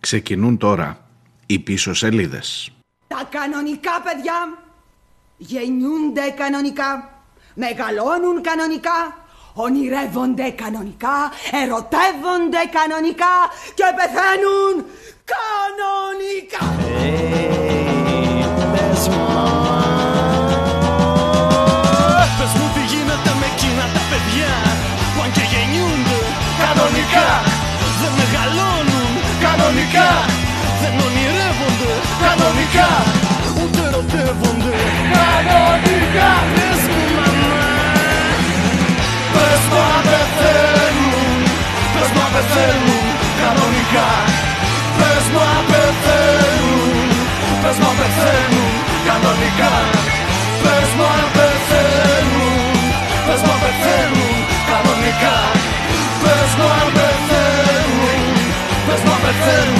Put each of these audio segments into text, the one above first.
Ξεκινούν τώρα οι πίσω σελίδες. Τα κανονικά παιδιά γεννιούνται κανονικά, μεγαλώνουν κανονικά, ονειρεύονται κανονικά, ερωτεύονται κανονικά και πεθαίνουν κανονικά. Πες μου τι γίνεται με εκείνα τα παιδιά που αν και γεννιούνται κανονικά δεν μεγαλώνουν κανονικά! Δεν ονειρεύονται. Κανονικά! Ούτε ερωτεύονται. Κανονικά! Πες μου μαμά. Πες μου αν πεθαίνουν Πες μου αν πεθαίνουν κανονικά! Πες μου αν πεθαίνουν Πες μου αν πεθαίνουν κανονικά! Πες μου αν πεθαίνουν Πες μου αν πεθαίνουν κανονικά! Πες μου αν πεθαίνουν Πες μου αν πεθαίνουν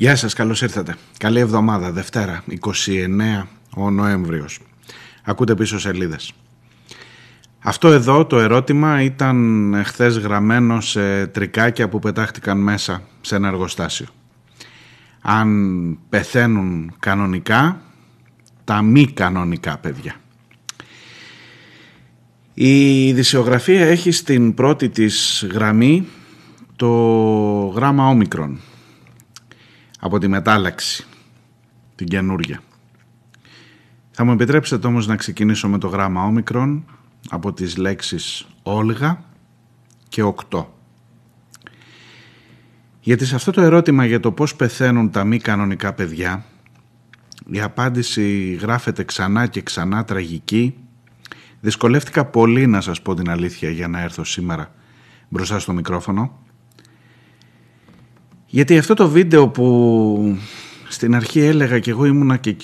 Γεια σας, καλώς ήρθατε. Καλή εβδομάδα, Δευτέρα, 29 ο Νοέμβριος. Ακούτε πίσω σελίδες. Αυτό εδώ το ερώτημα ήταν χθες γραμμένο σε τρικάκια που πετάχτηκαν μέσα σε ένα εργοστάσιο. Αν πεθαίνουν κανονικά, τα μη κανονικά παιδιά. Η ειδησιογραφία έχει στην πρώτη της γραμμή το γράμμα όμικρον από τη μετάλλαξη, την καινούρια. Θα μου επιτρέψετε όμως να ξεκινήσω με το γράμμα όμικρον από τις λέξεις Όλγα και οκτώ. Γιατί σε αυτό το ερώτημα για το πώς πεθαίνουν τα μη κανονικά παιδιά, η απάντηση γράφεται ξανά και ξανά τραγική. Δυσκολεύτηκα πολύ να σας πω την αλήθεια για να έρθω σήμερα μπροστά στο μικρόφωνο. Γιατί αυτό το βίντεο που στην αρχή έλεγα και εγώ ήμουνα και,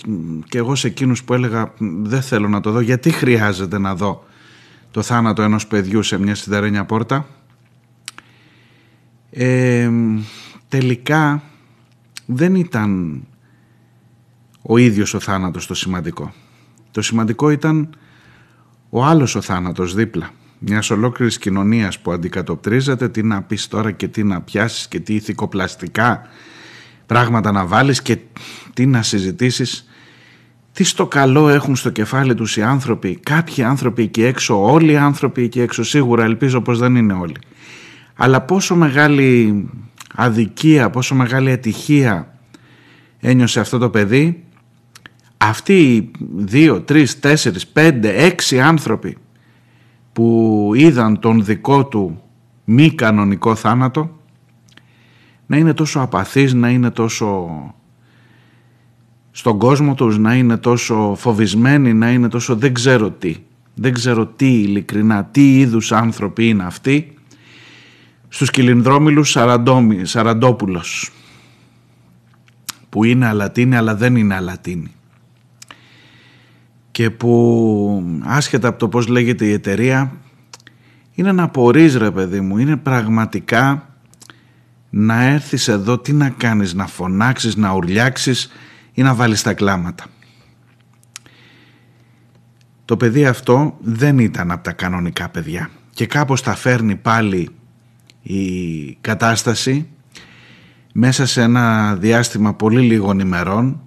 και εγώ σε εκείνους που έλεγα δεν θέλω να το δω γιατί χρειάζεται να δω το θάνατο ενός παιδιού σε μια σιδερένια πόρτα ε, τελικά δεν ήταν ο ίδιος ο θάνατος το σημαντικό. Το σημαντικό ήταν ο άλλος ο θάνατος δίπλα μιας ολόκληρης κοινωνίας που αντικατοπτρίζεται τι να πεις τώρα και τι να πιάσεις και τι ηθικοπλαστικά πράγματα να βάλεις και τι να συζητήσεις. Τι στο καλό έχουν στο κεφάλι τους οι άνθρωποι κάποιοι άνθρωποι εκεί έξω όλοι οι άνθρωποι εκεί έξω σίγουρα ελπίζω πως δεν είναι όλοι. Αλλά πόσο μεγάλη αδικία πόσο μεγάλη ατυχία ένιωσε αυτό το παιδί αυτοί οι δύο, τρεις, τέσσερις, πέντε, έξι άνθρωποι που είδαν τον δικό του μη κανονικό θάνατο να είναι τόσο απαθείς, να είναι τόσο στον κόσμο τους, να είναι τόσο φοβισμένοι, να είναι τόσο δεν ξέρω τι. Δεν ξέρω τι ειλικρινά, τι είδους άνθρωποι είναι αυτοί στους κυλινδρόμιλους Σαραντόπουλος που είναι αλατίνη αλλά δεν είναι αλατίνη και που άσχετα από το πώς λέγεται η εταιρεία είναι να απορείς ρε παιδί μου, είναι πραγματικά να έρθεις εδώ τι να κάνεις, να φωνάξεις, να ουρλιάξεις ή να βάλεις τα κλάματα. Το παιδί αυτό δεν ήταν από τα κανονικά παιδιά και κάπως τα φέρνει πάλι η κατάσταση μέσα σε ένα διάστημα πολύ λίγων ημερών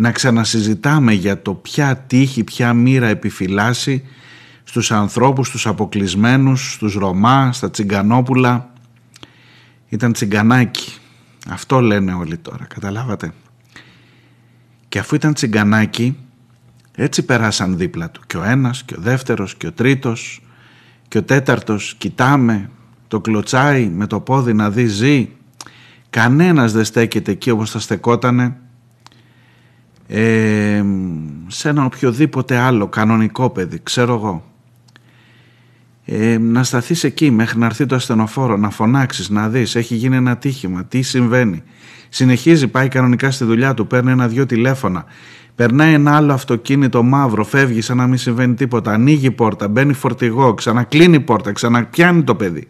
να ξανασυζητάμε για το ποια τύχη, ποια μοίρα επιφυλάσσει στους ανθρώπους, στους αποκλεισμένους, στους Ρωμά, στα Τσιγκανόπουλα. Ήταν τσιγκανάκι. Αυτό λένε όλοι τώρα, καταλάβατε. Και αφού ήταν τσιγκανάκι, έτσι περάσαν δίπλα του. Και ο ένας, και ο δεύτερος, και ο τρίτος, και ο τέταρτος. Κοιτάμε, το κλωτσάει με το πόδι να δει ζει. Κανένας δεν στέκεται εκεί όπως θα στεκότανε ε, σε ένα οποιοδήποτε άλλο κανονικό παιδί, ξέρω εγώ. Ε, να σταθείς εκεί μέχρι να έρθει το ασθενοφόρο, να φωνάξεις, να δεις, έχει γίνει ένα τύχημα, τι συμβαίνει. Συνεχίζει, πάει κανονικά στη δουλειά του, παίρνει ένα-δυο τηλέφωνα, Περνάει ένα άλλο αυτοκίνητο μαύρο, φεύγει σαν να μην συμβαίνει τίποτα. Ανοίγει πόρτα, μπαίνει φορτηγό, ξανακλίνει πόρτα, ξαναπιάνει το παιδί.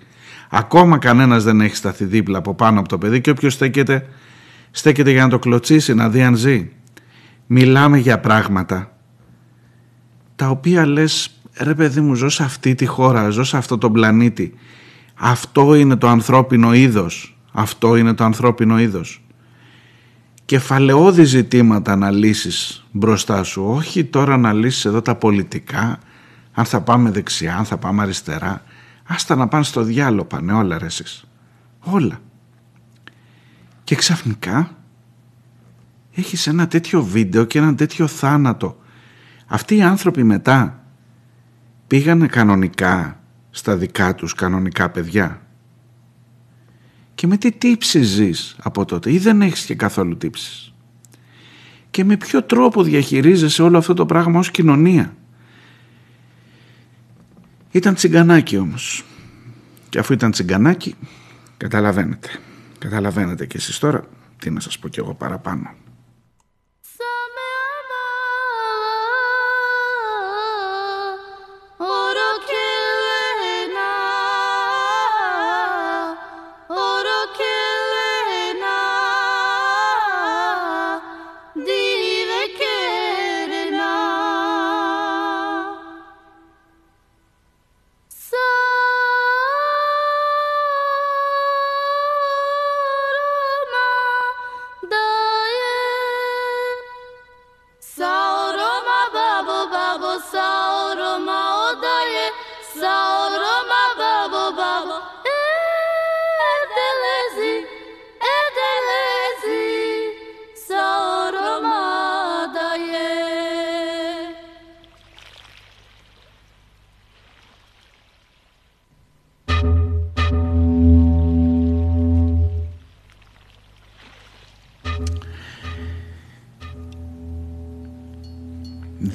Ακόμα κανένας δεν έχει σταθεί δίπλα από πάνω από το παιδί και όποιος στέκεται, στέκεται για να το κλωτσίσει, να δει αν ζει. Μιλάμε για πράγματα τα οποία λες ρε παιδί μου ζω σε αυτή τη χώρα, ζω σε αυτό τον πλανήτη. Αυτό είναι το ανθρώπινο είδος. Αυτό είναι το ανθρώπινο είδος κεφαλαιώδη ζητήματα να λύσεις μπροστά σου. Όχι τώρα να λύσεις εδώ τα πολιτικά, αν θα πάμε δεξιά, αν θα πάμε αριστερά. Άστα να πάνε στο διάλογο πάνε όλα ρε εσείς. Όλα. Και ξαφνικά έχεις ένα τέτοιο βίντεο και ένα τέτοιο θάνατο. Αυτοί οι άνθρωποι μετά πήγανε κανονικά στα δικά τους κανονικά παιδιά. Και με τι τύψεις ζεις από τότε ή δεν έχεις και καθόλου τύψεις; Και με ποιο τρόπο διαχειρίζεσαι όλο αυτό το πράγμα ως κοινωνία; Ήταν τσιγκανάκι όμως. Και αφού ήταν τσιγκανάκι καταλαβαίνετε. Καταλαβαίνετε και εσείς τώρα τι να σας πω κι εγώ παραπάνω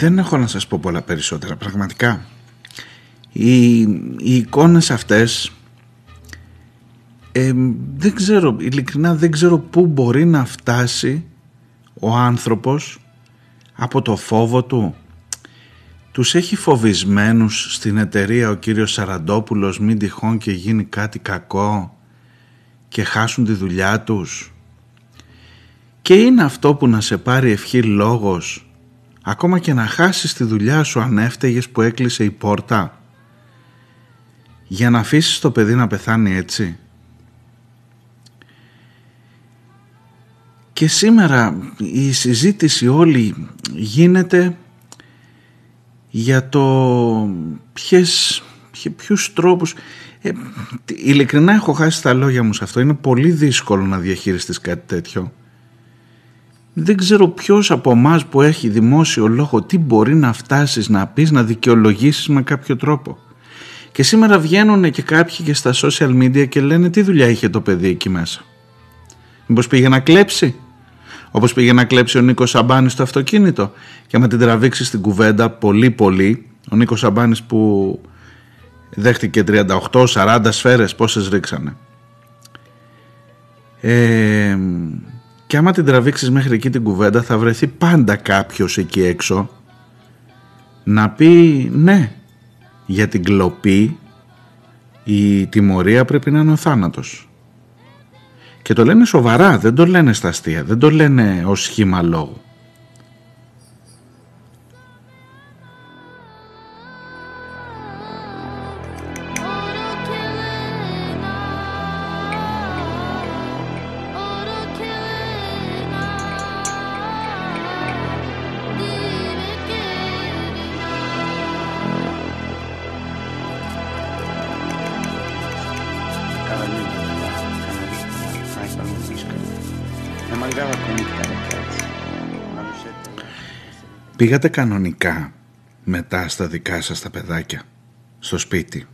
δεν έχω να σας πω πολλά περισσότερα πραγματικά. Οι, οι εικόνες αυτές ε, δεν ξέρω ειλικρινά δεν ξέρω πού μπορεί να φτάσει ο άνθρωπος από το φόβο του. Τους έχει φοβισμένους στην εταιρεία ο κύριος Σαραντόπουλος μην τυχόν και γίνει κάτι κακό και χάσουν τη δουλειά τους. Και είναι αυτό που να σε πάρει ευχή λόγος ακόμα και να χάσεις τη δουλειά σου αν έφταιγες που έκλεισε η πόρτα για να αφήσεις το παιδί να πεθάνει έτσι. Και σήμερα η συζήτηση όλη γίνεται για το ποιες, ποιους τρόπους... Ε, ειλικρινά έχω χάσει τα λόγια μου σε αυτό. Είναι πολύ δύσκολο να διαχειριστείς κάτι τέτοιο δεν ξέρω ποιος από εμάς που έχει δημόσιο λόγο τι μπορεί να φτάσεις να πεις, να δικαιολογήσεις με κάποιο τρόπο. Και σήμερα βγαίνουν και κάποιοι και στα social media και λένε τι δουλειά είχε το παιδί εκεί μέσα; Μήπως πήγε να κλέψει; Όπως πήγε να κλέψει ο Νίκος Σαμπάνης στο αυτοκίνητο. Και με την τραβήξεις στην κουβέντα πολύ πολύ. Ο Νίκος Σαμπάνης που δέχτηκε 38-40 σφαίρες πόσες ρίξανε. Ε, και άμα την τραβήξεις μέχρι εκεί την κουβέντα θα βρεθεί πάντα κάποιος εκεί έξω να πει ναι για την κλοπή η τιμωρία πρέπει να είναι ο θάνατος. Και το λένε σοβαρά, δεν το λένε στα αστεία, δεν το λένε ως σχήμα λόγου. Πήγατε κανονικά μετά στα δικά σας τα παιδάκια, στο σπίτι;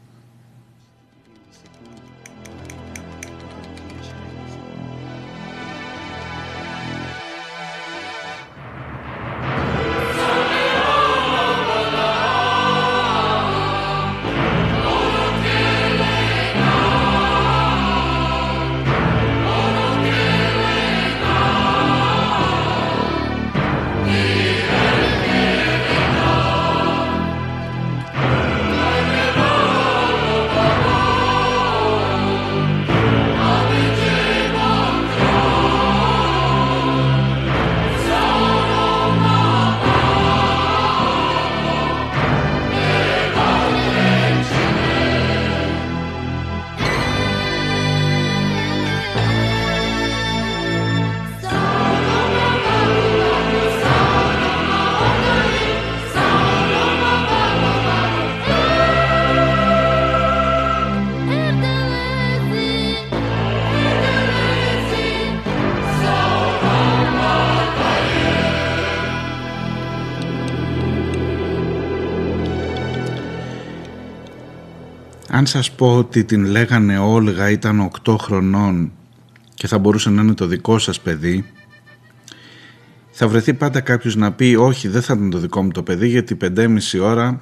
Αν σας πω ότι την λέγανε Όλγα ήταν 8 χρονών και θα μπορούσε να είναι το δικό σας παιδί θα βρεθεί πάντα κάποιος να πει όχι δεν θα ήταν το δικό μου το παιδί γιατί 5,5 ώρα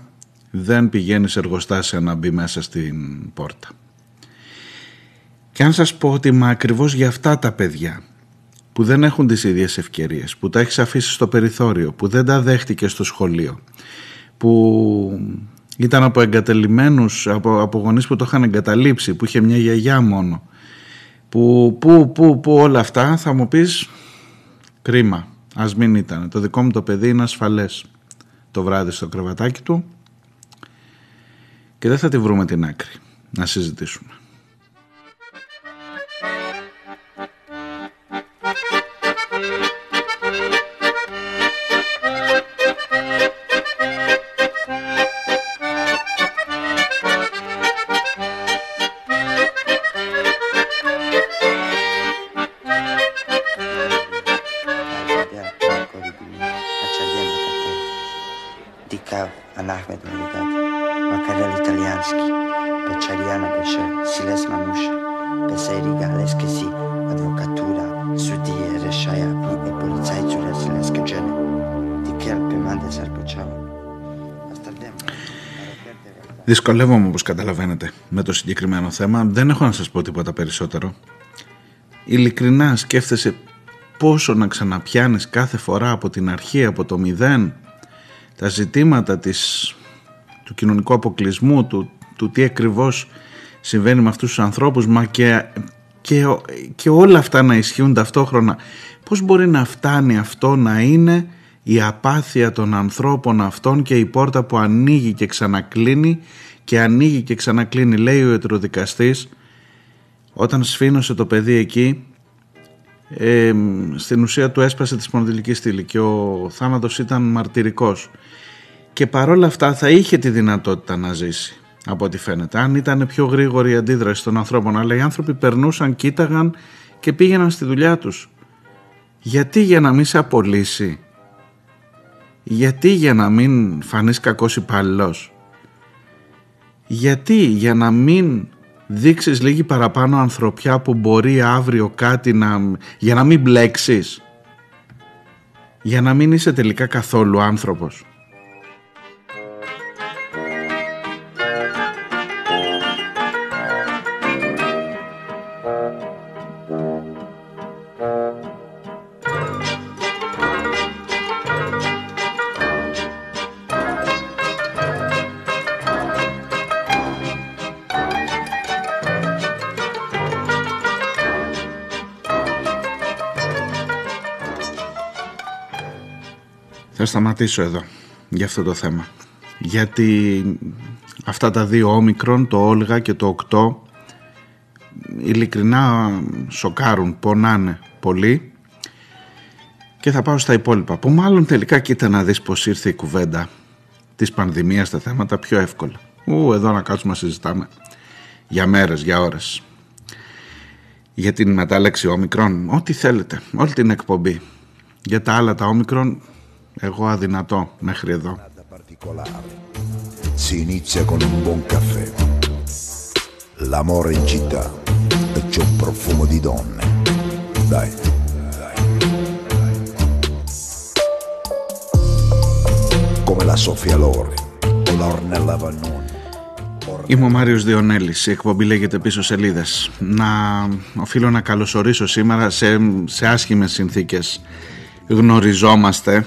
δεν πηγαίνει σε εργοστάσια να μπει μέσα στην πόρτα. Και αν σας πω ότι μα ακριβώς για αυτά τα παιδιά που δεν έχουν τις ίδιες ευκαιρίες, που τα έχεις αφήσει στο περιθώριο, που δεν τα δέχτηκες στο σχολείο, που ήταν από εγκατελειμμένους, από, από γονείς που το είχαν εγκαταλείψει, που είχε μια γιαγιά μόνο, που, που, που, που όλα αυτά θα μου πεις κρίμα, ας μην ήταν. Το δικό μου το παιδί είναι ασφαλές. Το βράδυ στο κρεβατάκι του. Και δεν θα τη βρούμε την άκρη. Να συζητήσουμε. Δυσκολεύομαι όπως καταλαβαίνετε με το συγκεκριμένο θέμα. Δεν έχω να σας πω τίποτα περισσότερο. Ειλικρινά σκέφτεσαι πόσο να ξαναπιάνεις κάθε φορά από την αρχή, από το μηδέν, τα ζητήματα της, του κοινωνικού αποκλεισμού, του, του τι ακριβώς συμβαίνει με αυτούς τους ανθρώπους, μα και, και, και όλα αυτά να ισχύουν ταυτόχρονα. Πώς μπορεί να φτάνει αυτό να είναι η απάθεια των ανθρώπων αυτών και η πόρτα που ανοίγει και ξανακλίνει και ανοίγει και ξανακλίνει λέει ο ιατροδικαστής όταν σφήνωσε το παιδί εκεί ε, στην ουσία του έσπασε τη σπονδυλική στήλη και ο θάνατος ήταν μαρτυρικός και παρόλα αυτά θα είχε τη δυνατότητα να ζήσει από ό,τι φαίνεται αν ήταν πιο γρήγορη η αντίδραση των ανθρώπων αλλά οι άνθρωποι περνούσαν, κοίταγαν και πήγαιναν στη δουλειά τους γιατί για να μην σε απολύσει γιατί για να μην φανείς κακός υπάλληλος; Γιατί για να μην δείξεις λίγη παραπάνω ανθρωπιά που μπορεί αύριο κάτι να... για να μην μπλέξεις. Για να μην είσαι τελικά καθόλου άνθρωπος. Σταματήσω εδώ για αυτό το θέμα. Γιατί αυτά τα δύο όμικρον, το Όλγα και το 8, ειλικρινά σοκάρουν, πονάνε πολύ και θα πάω στα υπόλοιπα που μάλλον τελικά κοίτα να δεις πως ήρθε η κουβέντα της πανδημίας στα θέματα πιο εύκολα. Ού, εδώ να κάτσουμε να συζητάμε για μέρες, για ώρες. Για την μετάλλαξη όμικρον, ό,τι θέλετε, όλη την εκπομπή. Για τα άλλα τα όμικρον εγώ αδυνατό μέχρι εδώ. Si inizia con un buon caffè. L'amore in città e c'è un profumo di donne. Dai. Come la Sofia Lore o la Ornella Vannoni. Είμαι ο Μάριος Διονέλης, η εκπομπή λέγεται πίσω σελίδες. Να οφείλω να καλωσορίσω σήμερα σε, σε άσχημες συνθήκες. Γνωριζόμαστε,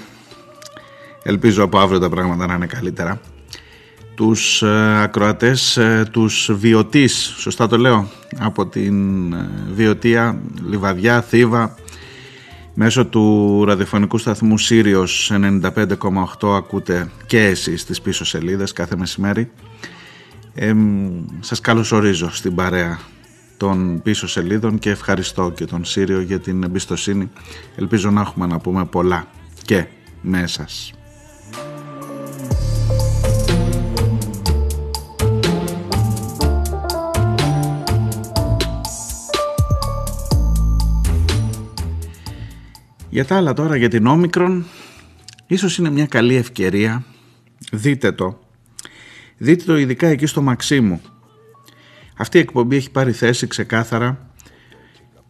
ελπίζω από αύριο τα πράγματα να είναι καλύτερα. Τους ε, ακροατές ε, τους βιωτής σωστά το λέω από την ε, βιωτία Λιβαδιά, Θήβα μέσω του ραδιοφωνικού σταθμού Σύριος 95,8 ακούτε και εσείς τις πίσω σελίδες κάθε μεσημέρι. Ε, σας καλωσορίζω στην παρέα των πίσω σελίδων και ευχαριστώ και τον Σύριο για την εμπιστοσύνη. Ελπίζω να έχουμε να πούμε πολλά και με εσάς. Για τα άλλα τώρα για την όμικρον ίσως είναι μια καλή ευκαιρία δείτε το δείτε το ειδικά εκεί στο Μαξίμου Αυτή η εκπομπή έχει πάρει θέση ξεκάθαρα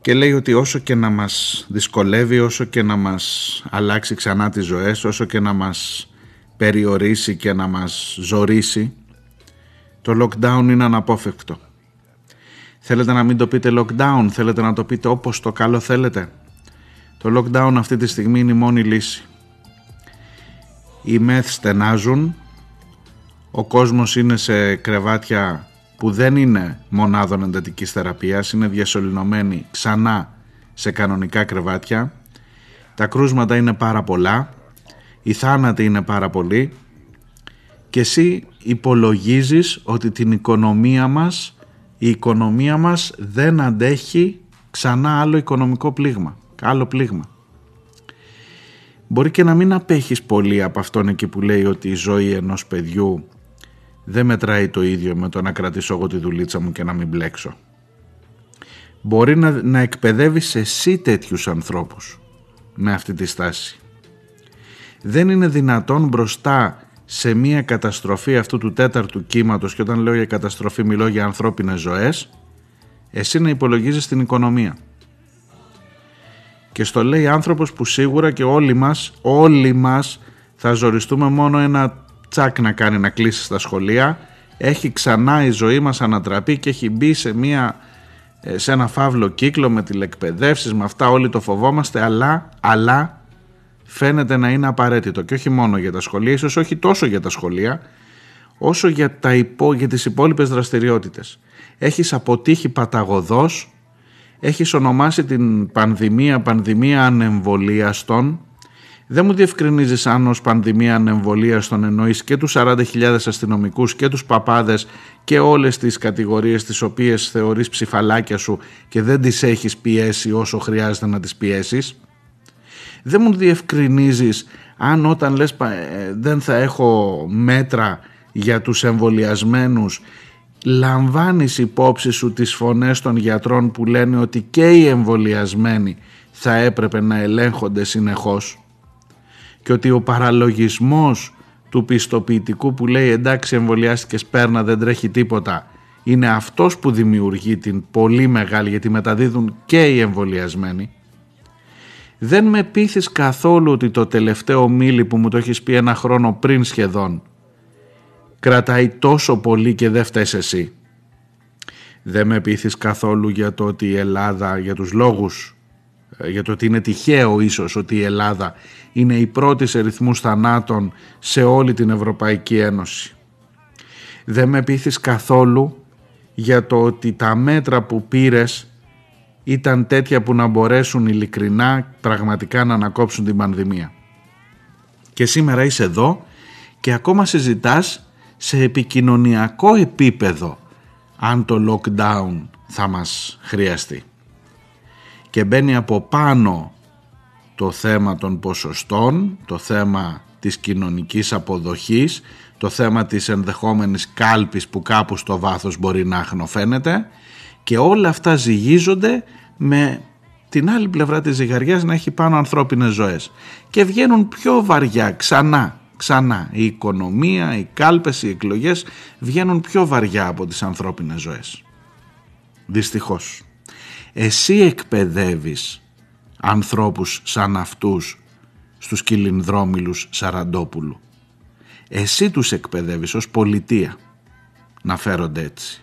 και λέει ότι όσο και να μας δυσκολεύει, όσο και να μας αλλάξει ξανά τις ζωές, όσο και να μας περιορίσει και να μας ζορίσει, το lockdown είναι αναπόφευκτο. Θέλετε να μην το πείτε lockdown, θέλετε να το πείτε όπως το καλό θέλετε. Το lockdown αυτή τη στιγμή είναι η μόνη λύση. Οι μεθ στενάζουν, ο κόσμος είναι σε κρεβάτια που δεν είναι μονάδων εντατικής θεραπείας, είναι διασωληνωμένοι ξανά σε κανονικά κρεβάτια. Τα κρούσματα είναι πάρα πολλά, οι θάνατοι είναι πάρα πολλοί και εσύ υπολογίζεις ότι την οικονομία μας, η οικονομία μας δεν αντέχει ξανά άλλο οικονομικό πλήγμα, άλλο πλήγμα. Μπορεί και να μην απέχεις πολύ από αυτόν εκεί που λέει ότι η ζωή ενός παιδιού δεν μετράει το ίδιο με το να κρατήσω εγώ τη δουλίτσα μου και να μην μπλέξω. Μπορεί να, να εκπαιδεύεις εσύ τέτοιους ανθρώπους με αυτή τη στάση. Δεν είναι δυνατόν μπροστά σε μια καταστροφή αυτού του τέταρτου κύματος και όταν λέω για καταστροφή μιλώ για ανθρώπινες ζωές εσύ να υπολογίζεις την οικονομία. Και στο λέει άνθρωπος που σίγουρα και όλοι μας, όλοι μας θα ζοριστούμε μόνο ένα τσάκ να κάνει να κλείσει στα σχολεία. Έχει ξανά η ζωή μας ανατραπεί και έχει μπει σε, μια, ε, σε ένα φαύλο κύκλο με τηλεκπαιδεύσεις, με αυτά όλοι το φοβόμαστε, αλλά, αλλά φαίνεται να είναι απαραίτητο και όχι μόνο για τα σχολεία, ίσως όχι τόσο για τα σχολεία, όσο για, τα υπό, για τις υπόλοιπες δραστηριότητες. Έχεις αποτύχει παταγωδός, έχεις ονομάσει την πανδημία πανδημία ανεμβολίαστον, δεν μου διευκρινίζεις αν ως πανδημία ανεμβολία στον εννοείς και τους 40.000 αστυνομικούς και τους παπάδες και όλες τις κατηγορίες τις οποίες θεωρείς ψηφαλάκια σου και δεν τις έχεις πιέσει όσο χρειάζεται να τις πιέσεις. Δεν μου διευκρινίζεις αν όταν λες ε, δεν θα έχω μέτρα για τους εμβολιασμένους, λαμβάνεις υπόψη σου τις φωνές των γιατρών που λένε ότι και οι εμβολιασμένοι θα έπρεπε να ελέγχονται συνεχώς και ότι ο παραλογισμός του πιστοποιητικού που λέει εντάξει εμβολιάστηκες σπέρνα δεν τρέχει τίποτα είναι αυτός που δημιουργεί την πολύ μεγάλη γιατί μεταδίδουν και οι εμβολιασμένοι. Δεν με πείθεις καθόλου ότι το τελευταίο μίλι που μου το έχεις πει ένα χρόνο πριν σχεδόν κρατάει τόσο πολύ και δεν φταίς εσύ. Δεν με πείθεις καθόλου για το ότι η Ελλάδα για τους λόγους ε, για το ότι είναι τυχαίο ίσως ότι η Ελλάδα είναι η πρώτη σε ρυθμούς θανάτων σε όλη την Ευρωπαϊκή Ένωση. Δεν με πείθεις καθόλου για το ότι τα μέτρα που πήρες ήταν τέτοια που να μπορέσουν ειλικρινά πραγματικά να ανακόψουν την πανδημία. Και σήμερα είσαι εδώ και ακόμα συζητάς σε επικοινωνιακό επίπεδο αν το lockdown θα μας χρειαστεί. Και μπαίνει από πάνω το θέμα των ποσοστών, το θέμα της κοινωνικής αποδοχής, το θέμα της ενδεχόμενης κάλπης που κάπου στο βάθος μπορεί να αχνοφαίνεται και όλα αυτά ζυγίζονται με την άλλη πλευρά της ζυγαριάς να έχει πάνω ανθρώπινες ζωές. Και βγαίνουν πιο βαριά ξανά ξανά η οικονομία, οι κάλπες, οι εκλογές βγαίνουν πιο βαριά από τις ανθρώπινες ζωές δυστυχώς εσύ εκπαιδεύεις ανθρώπους σαν αυτούς στους κυλινδρόμιλους Σαραντόπουλου. Εσύ τους εκπαιδεύεις ως πολιτεία να φέρονται έτσι.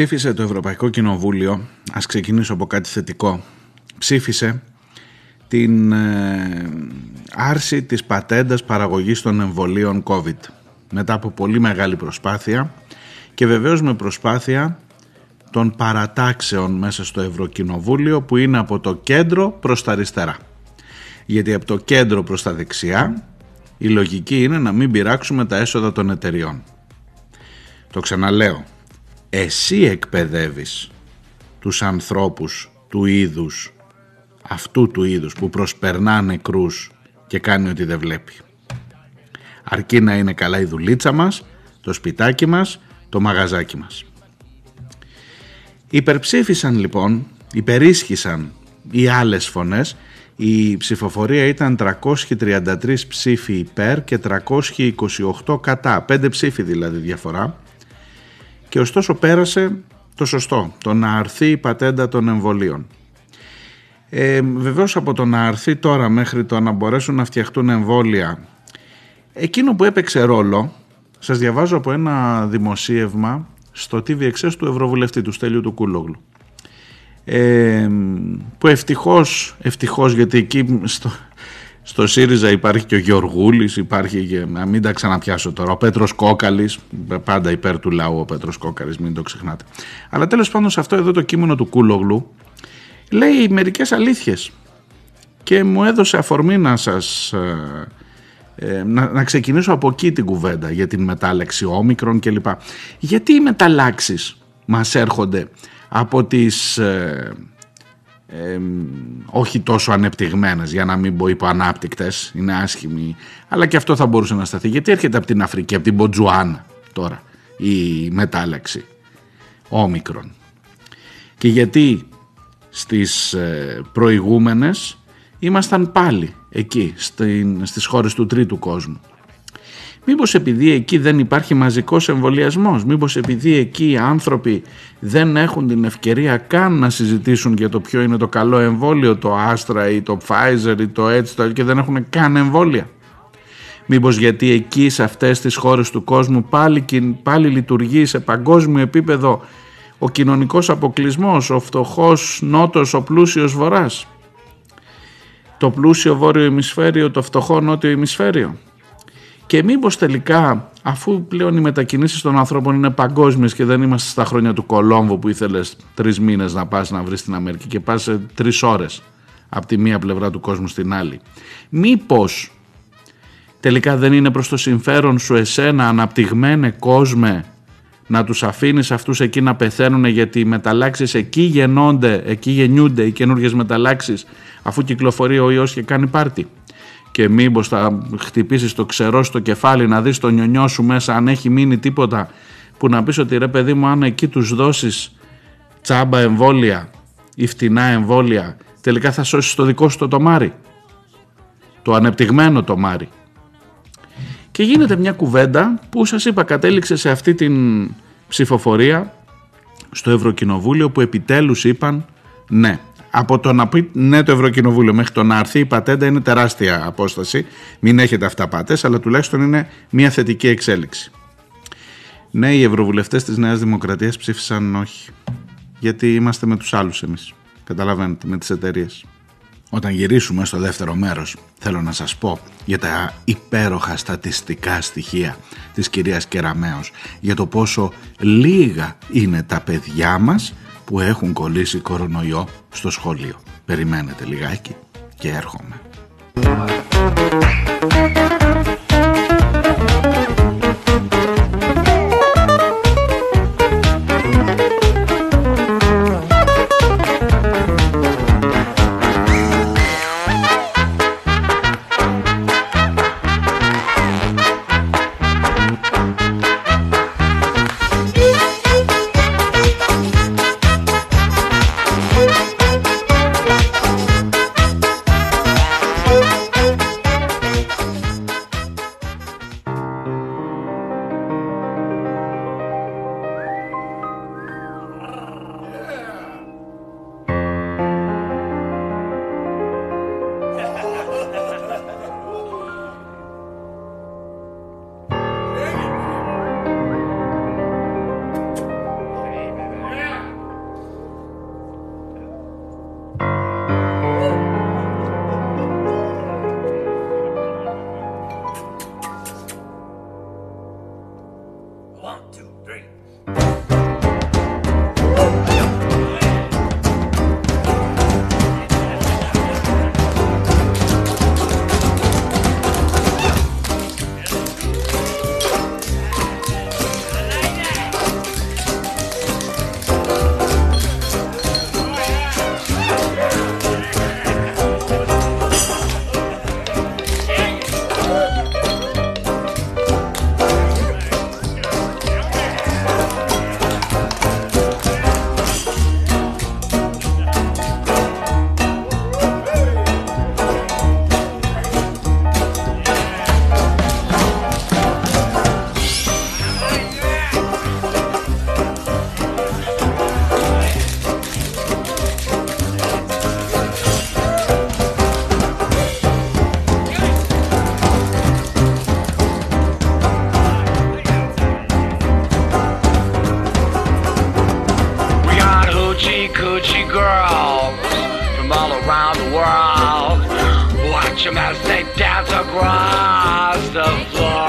Ψήφισε το Ευρωπαϊκό Κοινοβούλιο, ας ξεκινήσω από κάτι θετικό, ψήφισε την ε, άρση της πατέντας παραγωγής των εμβολίων COVID μετά από πολύ μεγάλη προσπάθεια και βεβαίως με προσπάθεια των παρατάξεων μέσα στο Ευρωκοινοβούλιο που είναι από το κέντρο προς τα αριστερά. Γιατί από το κέντρο προς τα δεξιά η λογική είναι να μην πειράξουμε τα έσοδα των εταιριών. Το ξαναλέω, εσύ εκπαιδεύεις τους ανθρώπους του είδους, αυτού του είδους που προσπερνά νεκρούς και κάνει ότι δεν βλέπει. Αρκεί να είναι καλά η δουλίτσα μας, το σπιτάκι μας, το μαγαζάκι μας. Υπερψήφισαν λοιπόν, υπερίσχυσαν οι άλλες φωνές, η ψηφοφορία ήταν 333 ψήφοι υπέρ και 328 κατά, 5 ψήφοι δηλαδή διαφορά και ωστόσο πέρασε το σωστό, το να αρθεί η πατέντα των εμβολίων. Ε, βεβαίως από το να αρθεί τώρα μέχρι το να μπορέσουν να φτιαχτούν εμβόλια εκείνο που έπαιξε ρόλο σας διαβάζω από ένα δημοσίευμα στο TVXS του Ευρωβουλευτή του Στέλιου του Κούλογλου ε, που ευτυχώς, ευτυχώς γιατί εκεί στο, στο ΣΥΡΙΖΑ υπάρχει και ο Γεωργούλης, υπάρχει και, να μην τα ξαναπιάσω τώρα, ο Πέτρος Κόκαλης, πάντα υπέρ του λαού ο Πέτρος Κόκαλης, μην το ξεχνάτε. Αλλά τέλος πάντων σε αυτό εδώ το κείμενο του Κούλογλου λέει μερικές αλήθειες και μου έδωσε αφορμή να σας... Ε, ε, να, να ξεκινήσω από εκεί την κουβέντα για την μετάλλαξη όμικρον κλπ. Γιατί οι μεταλλάξεις μας έρχονται από τις ε, όχι τόσο ανεπτυγμένες για να μην πω υποανάπτυκτες είναι άσχημοι αλλά και αυτό θα μπορούσε να σταθεί γιατί έρχεται από την Αφρική από την Μποτζουάν τώρα η μετάλλαξη όμικρον. Και γιατί στις ε, προηγούμενες ήμασταν πάλι εκεί στην, στις χώρες του τρίτου κόσμου. Μήπως επειδή εκεί δεν υπάρχει μαζικός εμβολιασμός, μήπως επειδή εκεί οι άνθρωποι δεν έχουν την ευκαιρία καν να συζητήσουν για το ποιο είναι το καλό εμβόλιο, το Astra ή το Pfizer ή το έτσι και δεν έχουν καν εμβόλια. Μήπως γιατί εκεί σε αυτές τις χώρες του κόσμου πάλι, πάλι λειτουργεί σε παγκόσμιο επίπεδο ο κοινωνικός αποκλεισμός, ο φτωχός νότος, ο πλούσιος βορράς. Το πλούσιο βόρειο ημισφαίριο, το φτωχό νότιο ημισφαίριο. Και μήπως τελικά, αφού πλέον οι μετακινήσεις των ανθρώπων είναι παγκόσμιες και δεν είμαστε στα χρόνια του Κολόμβου που ήθελες τρεις μήνες να πας να βρεις την Αμερική και πας σε τρεις ώρες από τη μία πλευρά του κόσμου στην άλλη. Μήπως τελικά δεν είναι προς το συμφέρον σου εσένα αναπτυγμένε κόσμε να τους αφήνεις αυτούς εκεί να πεθαίνουν γιατί οι μεταλλάξεις εκεί γεννώνται, εκεί γεννιούνται οι καινούργιες μεταλλάξεις αφού κυκλοφορεί ο ιός και κάνει πάρτι και μήπως θα χτυπήσεις το ξερό στο κεφάλι να δεις το νιονιό σου μέσα αν έχει μείνει τίποτα που να πεις ότι ρε παιδί μου αν εκεί τους δώσεις τσάμπα εμβόλια ή φτηνά εμβόλια τελικά θα σώσεις το δικό σου το τομάρι το ανεπτυγμένο τομάρι και γίνεται μια κουβέντα που σας είπα κατέληξε σε αυτή την ψηφοφορία στο Ευρωκοινοβούλιο που επιτέλους είπαν ναι από το να πει ναι το Ευρωκοινοβούλιο μέχρι το να έρθει η πατέντα είναι τεράστια απόσταση. Μην έχετε αυταπάτε, αλλά τουλάχιστον είναι μια θετική εξέλιξη. Ναι, οι ευρωβουλευτές της Νέας Δημοκρατίας ψήφισαν όχι. Γιατί είμαστε με τους άλλους εμείς. Καταλαβαίνετε, με τις εταιρείες. Όταν γυρίσουμε στο δεύτερο μέρος θέλω να σας πω για τα υπέροχα στατιστικά στοιχεία της κυρίας Κεραμέως για το πόσο λίγα είναι τα παιδιά μας που έχουν κολλήσει κορονοϊό στο σχολείο. Περιμένετε λιγάκι και έρχομαι. Across the floor.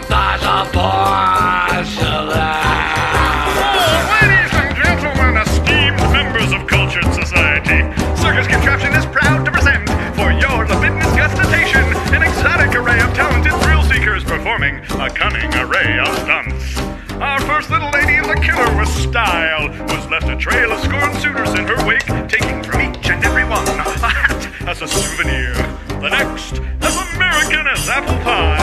Thighs of. Oh, ladies and gentlemen, esteemed members of cultured society, Circus Contraption is proud to present, for your libidinous gustitation, an exotic array of talented thrill seekers performing a cunning array of stunts. Our first little lady is a killer with style, who's left a trail of scorned suitors in her wake, taking from each and every one a hat as a souvenir. The next, as American as apple pie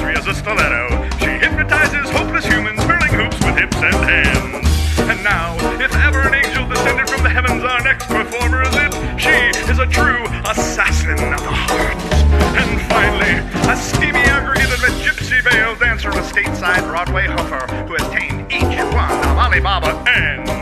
as a stiletto, she hypnotizes hopeless humans, hurling hoops with hips and hands. And now, if ever an angel descended from the heavens, our next performer is it. She is a true assassin of the heart. And finally, a steamy, aggregated gypsy veil dancer, a stateside Broadway hoofer who has tamed each one of Alibaba and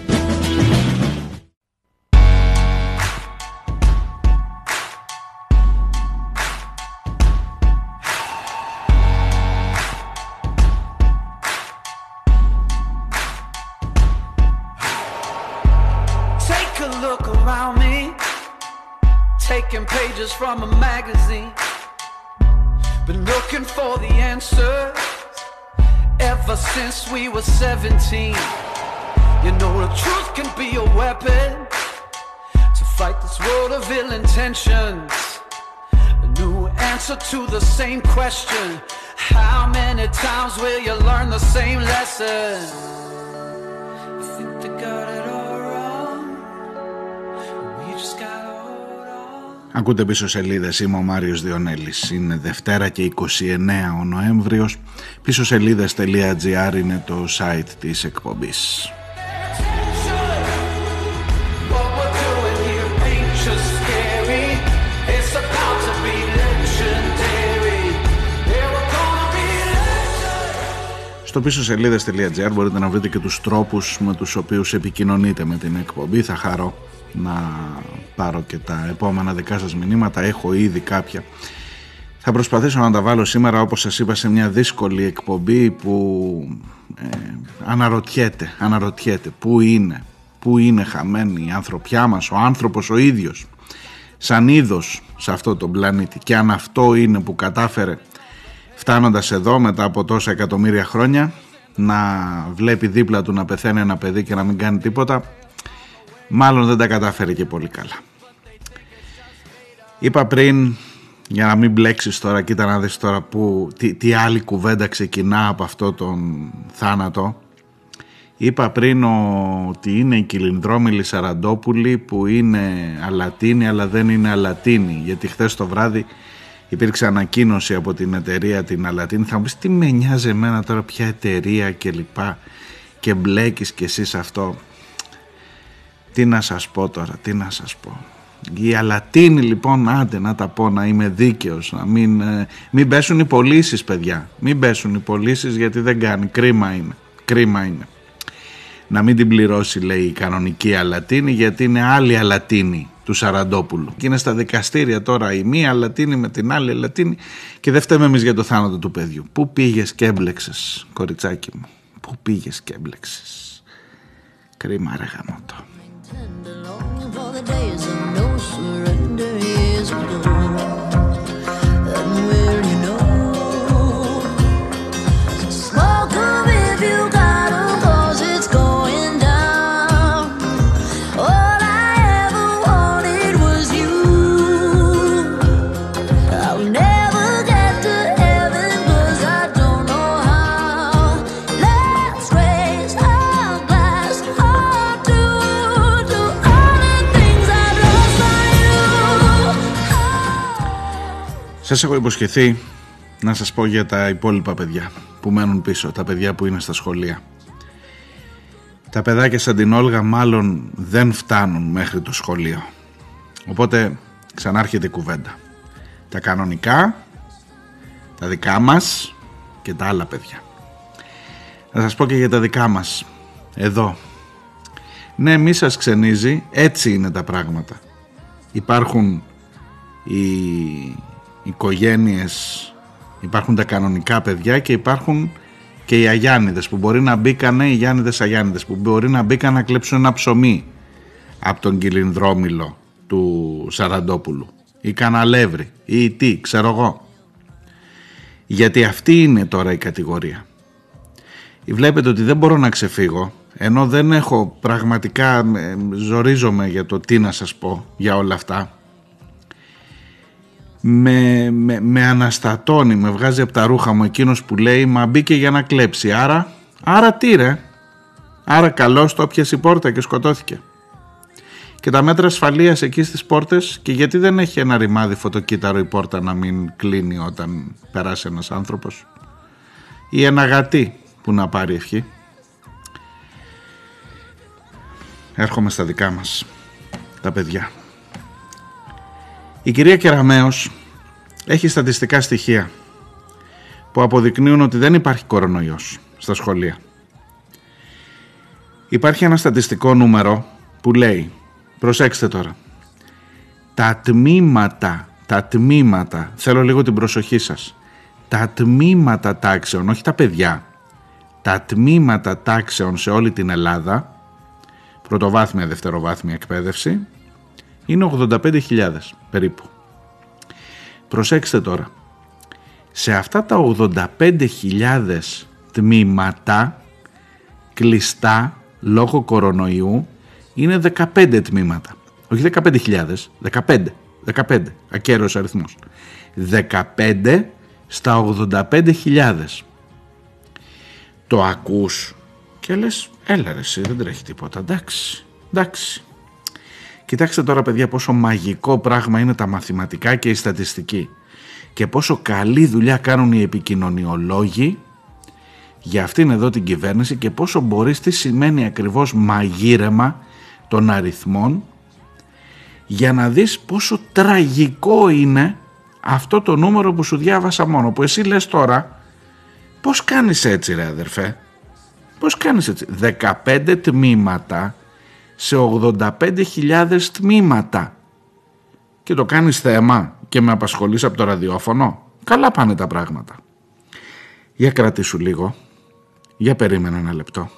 Ακούτε πίσω σελίδες, είμαι ο Μάριος Διονέλης. Είναι Δευτέρα και 29 ο Νοέμβριος. Πίσω σελίδες.gr είναι το site της εκπομπής. Στο πίσω σελίδες.gr μπορείτε να βρείτε και τους τρόπους με τους οποίους επικοινωνείτε με την εκπομπή. Θα χαρώ να πάρω και τα επόμενα δικά σας μηνύματα. Έχω ήδη κάποια. Θα προσπαθήσω να τα βάλω σήμερα όπως σας είπα σε μια δύσκολη εκπομπή που ε, αναρωτιέται, αναρωτιέται πού είναι, πού είναι χαμένη η ανθρωπιά μας, ο άνθρωπος ο ίδιος σαν είδος σε αυτό το πλανήτη και αν αυτό είναι που κατάφερε φτάνοντας εδώ μετά από τόσα εκατομμύρια χρόνια να βλέπει δίπλα του να πεθαίνει ένα παιδί και να μην κάνει τίποτα μάλλον δεν τα κατάφερε και πολύ καλά. Είπα πριν για να μην μπλέξεις τώρα κοίτα να δεις τώρα που, τι, τι άλλη κουβέντα ξεκινά από αυτό τον θάνατο Είπα πριν ότι είναι η κυλινδρόμηλη Σαραντόπουλη που είναι αλατίνη αλλά δεν είναι αλατίνη γιατί χθες το βράδυ υπήρξε ανακοίνωση από την εταιρεία την Αλατίνη θα μου πεις τι με νοιάζει εμένα τώρα ποια εταιρεία και λοιπά. Και μπλέκεις και εσύ αυτό. Τι να σας πω τώρα τι να σας πω. Η Αλατίνη λοιπόν άντε να τα πω να είμαι δίκαιος να μην, ε, μην πέσουν οι πωλήσεις, παιδιά. Μην πέσουν οι πωλήσεις γιατί δεν κάνει. Κρίμα είναι κρίμα είναι. Να μην την πληρώσει λέει η κανονική Αλατίνη γιατί είναι άλλη Αλατίνη του Σαραντόπουλου. Και είναι στα δικαστήρια τώρα η μία Αλατίνη με την άλλη Αλατίνη και δεν φταίμε εμείς για το θάνατο του παιδιού. Πού πήγες και έμπλεξες κοριτσάκι μου; Πού πήγες και έμπλεξες; Κρίμα ρε γαμώτο Σας έχω υποσχεθεί να σας πω για τα υπόλοιπα παιδιά που μένουν πίσω, τα παιδιά που είναι στα σχολεία. Τα παιδάκια σαν την Όλγα μάλλον δεν φτάνουν μέχρι το σχολείο. Οπότε ξανάρχεται η κουβέντα. Τα κανονικά, τα δικά μας και τα άλλα παιδιά. Να σας πω και για τα δικά μας. Εδώ. Ναι, μη σας ξενίζει, έτσι είναι τα πράγματα. Υπάρχουν οι οικογένειες, υπάρχουν τα κανονικά παιδιά και υπάρχουν και οι Αγιάννηδες που μπορεί να μπήκανε, οι Γιάννηδες Αγιάννηδες που μπορεί να μπήκαν να κλέψουν ένα ψωμί από τον κυλινδρόμηλο του Σαραντόπουλου ή καναλεύρι ή τι, ξέρω εγώ. Γιατί αυτή είναι τώρα η κατηγορία. Βλέπετε ότι δεν μπορώ να ξεφύγω ενώ δεν έχω πραγματικά ε, ζορίζομαι για το τι να σας πω για όλα αυτά με, με, με αναστατώνει, με βγάζει από τα ρούχα μου εκείνος που λέει μα μπήκε για να κλέψει άρα, άρα τι ρε. Άρα καλώς το έπιασε η πόρτα και σκοτώθηκε. Και τα μέτρα ασφαλείας εκεί στις πόρτες και γιατί δεν έχει ένα ρημάδι φωτοκύτταρο η πόρτα να μην κλείνει όταν περάσει ένας άνθρωπος; Ή ένα γατί που να πάρει ευχή; Έρχομαι στα δικά μας τα παιδιά η κυρία Κεραμέως έχει στατιστικά στοιχεία που αποδεικνύουν ότι δεν υπάρχει κορονοϊός στα σχολεία. Υπάρχει ένα στατιστικό νούμερο που λέει, προσέξτε τώρα, τα τμήματα, τα τμήματα, θέλω λίγο την προσοχή σας, τα τμήματα τάξεων, όχι τα παιδιά, τα τμήματα τάξεων σε όλη την Ελλάδα, πρωτοβάθμια, δευτεροβάθμια εκπαίδευση, είναι 85.000 περίπου. Προσέξτε τώρα, σε αυτά τα 85.000 τμήματα κλειστά λόγω κορονοϊού είναι 15 τμήματα. Όχι 15.000, 15, 15, ακέρος αριθμός. 15 στα 85.000. Το ακούς και λες, έλα ρε εσύ, δεν τρέχει τίποτα, εντάξει, εντάξει. Κοιτάξτε τώρα παιδιά πόσο μαγικό πράγμα είναι τα μαθηματικά και η στατιστική και πόσο καλή δουλειά κάνουν οι επικοινωνιολόγοι για αυτήν εδώ την κυβέρνηση και πόσο μπορείς τι σημαίνει ακριβώς μαγείρεμα των αριθμών για να δεις πόσο τραγικό είναι αυτό το νούμερο που σου διάβασα μόνο που εσύ λες τώρα Πώς κάνεις έτσι ρε αδερφέ; Πώς κάνεις έτσι; 15 τμήματα σε 85.000 τμήματα. Και το κάνεις θέμα και με απασχολείς από το ραδιοφωνο. Καλά πάνε τα πράγματα. Για κρατήσου λίγο. Για περίμενα ένα λεπτό.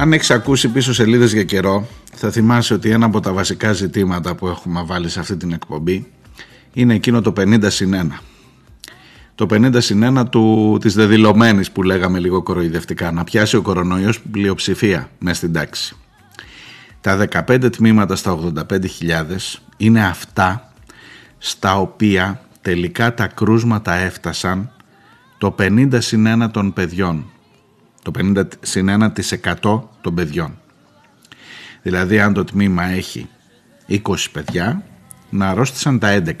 Αν έχεις ακούσει πίσω σελίδες για καιρό, θα θυμάσαι ότι ένα από τα βασικά ζητήματα που έχουμε βάλει σε αυτή την εκπομπή είναι εκείνο το 50 συν 1. Το 50 συν 1 του, της δεδηλωμένης που λέγαμε λίγο κοροϊδευτικά. Να πιάσει ο κορονοϊός πλειοψηφία μέσα στην τάξη. Τα 15 τμήματα στα 85.000 είναι αυτά στα οποία τελικά τα κρούσματα έφτασαν το 50 συν 1 των παιδιών. Το 50 συν 1% των παιδιών. Δηλαδή αν το τμήμα έχει 20 παιδιά, να αρρώστησαν τα 11.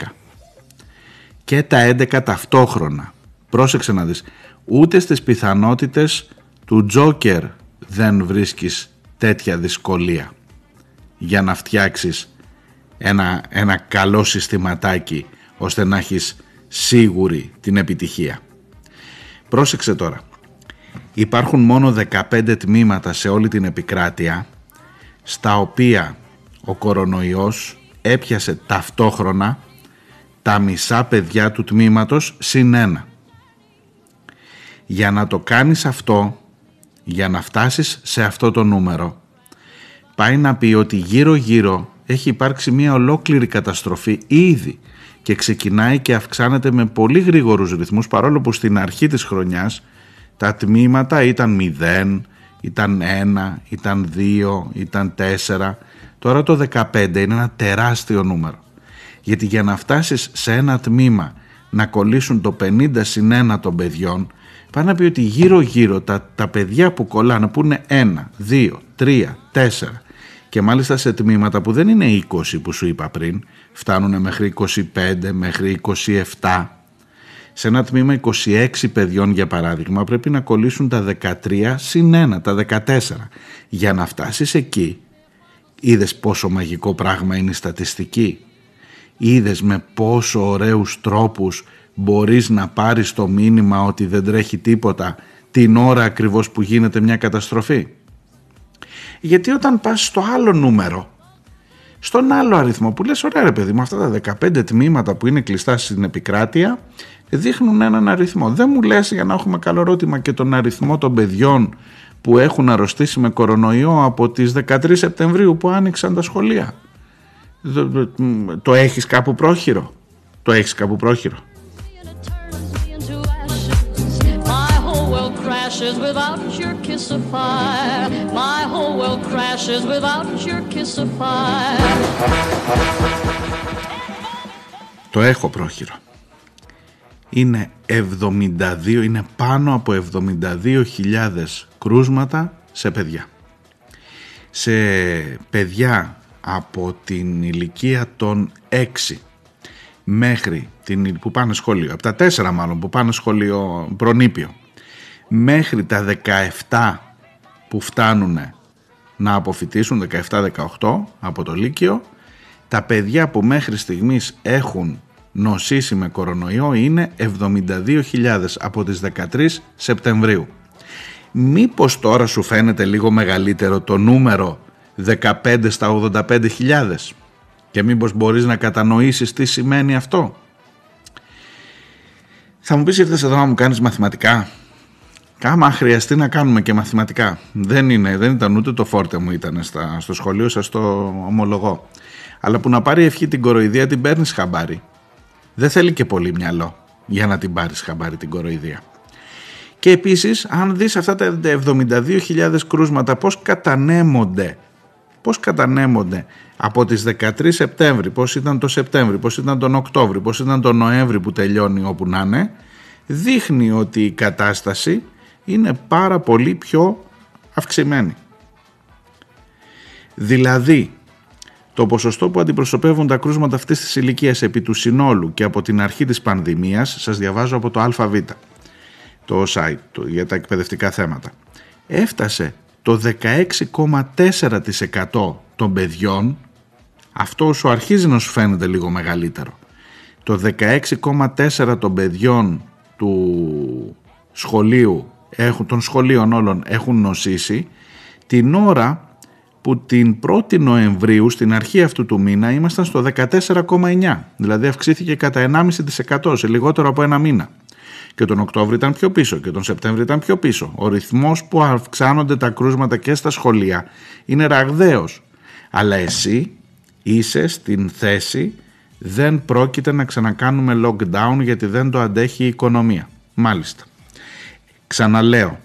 Και τα 11 ταυτόχρονα. Πρόσεξε να δεις. Ούτε στις πιθανότητες του Τζόκερ δεν βρίσκεις τέτοια δυσκολία για να φτιάξεις ένα, ένα καλό συστηματάκι ώστε να έχεις σίγουρη την επιτυχία. Πρόσεξε τώρα. Υπάρχουν μόνο 15 τμήματα σε όλη την επικράτεια στα οποία ο κορονοϊός έπιασε ταυτόχρονα τα μισά παιδιά του τμήματος συν ένα. Για να το κάνεις αυτό, για να φτάσεις σε αυτό το νούμερο, πάει να πει ότι γύρω γύρω έχει υπάρξει μια ολόκληρη καταστροφή ήδη και ξεκινάει και αυξάνεται με πολύ γρήγορους ρυθμούς παρόλο που στην αρχή της χρονιάς τα τμήματα ήταν 0, ήταν 1, ήταν 2, ήταν 4. Τώρα το 15 είναι ένα τεράστιο νούμερο. Γιατί για να φτάσεις σε ένα τμήμα να κολλήσουν το 50 συν 1 των παιδιών πάει να πει ότι γύρω γύρω τα, τα παιδιά που κολλάνε που είναι 1, 2, 3, 4 και μάλιστα σε τμήματα που δεν είναι 20 που σου είπα πριν φτάνουν μέχρι 25, μέχρι 27 σε ένα τμήμα 26 παιδιών για παράδειγμα πρέπει να κολλήσουν τα 13 συν 1, τα 14 για να φτάσεις εκεί είδες πόσο μαγικό πράγμα είναι η στατιστική; Είδες με πόσο ωραίους τρόπους μπορείς να πάρεις το μήνυμα ότι δεν τρέχει τίποτα την ώρα ακριβώς που γίνεται μια καταστροφή; Γιατί όταν πας στο άλλο νούμερο, στον άλλο αριθμό που λες ωραία ρε παιδί μου αυτά τα 15 τμήματα που είναι κλειστά στην επικράτεια δείχνουν έναν αριθμό. Δεν μου λες για να έχουμε καλό ερώτημα και τον αριθμό των παιδιών που έχουν αρρωστήσει με κορονοϊό από τις 13 Σεπτεμβρίου που άνοιξαν τα σχολεία. Το, το έχεις κάπου πρόχειρο; Το έχεις κάπου πρόχειρο; into ashes. My whole world crashes without your kiss of fire. My whole world crashes without your kiss of fire. Το έχω πρόχειρο. Είναι 72, είναι πάνω από 72.000 κρούσματα σε παιδιά. Σε παιδιά από την ηλικία των 6 μέχρι την, που πάνε σχολείο, από τα 4 μάλλον που πάνε σχολείο προνήπιο, μέχρι τα 17 που φτάνουν να αποφυτίσουν, 17-18 από το Λύκειο, τα παιδιά που μέχρι στιγμής έχουν νοσήσει με κορονοϊό είναι 72.000 από τις 13 Σεπτεμβρίου. Μήπως τώρα σου φαίνεται λίγο μεγαλύτερο το νούμερο 15 στα 85.000 και μήπως μπορείς να κατανοήσεις τι σημαίνει αυτό; Θα μου πεις ήρθες εδώ να μου κάνεις μαθηματικά; Κάμα χρειαστεί να κάνουμε και μαθηματικά. Δεν, είναι, δεν ήταν ούτε το φόρτε μου ήταν στα, στο σχολείο σας το ομολογώ. Αλλά που να πάρει ευχή την κοροϊδία την παίρνεις χαμπάρι. Δεν θέλει και πολύ μυαλό για να την πάρεις χαμπάρι την κοροϊδία. Και επίσης αν δεις αυτά τα 72.000 κρούσματα πώς κατανέμονται πώς κατανέμονται από τις 13 Σεπτέμβρη, πώς ήταν το Σεπτέμβρη, πώς ήταν τον Οκτώβρη, πώς ήταν τον Νοέμβρη που τελειώνει όπου να είναι, δείχνει ότι η κατάσταση είναι πάρα πολύ πιο αυξημένη. Δηλαδή, το ποσοστό που αντιπροσωπεύουν τα κρούσματα αυτής της ηλικίας επί του συνόλου και από την αρχή της πανδημίας, σας διαβάζω από το ΑΒ. το site του για τα εκπαιδευτικά θέματα. Έφτασε το 16,4% των παιδιών, αυτό σου αρχίζει να σου φαίνεται λίγο μεγαλύτερο, το 16,4% των παιδιών του σχολείου, έχουν, των σχολείων όλων έχουν νοσήσει, την ώρα που την 1η Νοεμβρίου στην αρχή αυτού του μήνα ήμασταν στο 14,9 δηλαδή αυξήθηκε κατά 1,5% σε λιγότερο από ένα μήνα και τον Οκτώβριο ήταν πιο πίσω και τον Σεπτέμβριο ήταν πιο πίσω. Ο ρυθμός που αυξάνονται τα κρούσματα και στα σχολεία είναι ραγδαίος. Αλλά εσύ είσαι στην θέση δεν πρόκειται να ξανακάνουμε lockdown γιατί δεν το αντέχει η οικονομία. Μάλιστα. Ξαναλέω,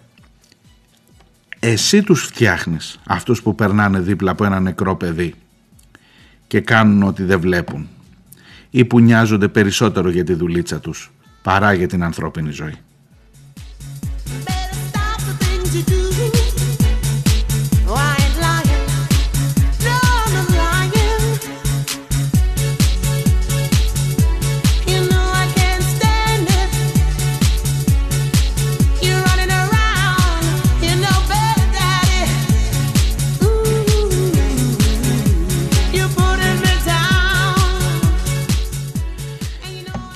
εσύ τους φτιάχνεις αυτούς που περνάνε δίπλα από ένα νεκρό παιδί και κάνουν ότι δεν βλέπουν ή που νοιάζονται περισσότερο για τη δουλίτσα τους παρά για την ανθρώπινη ζωή.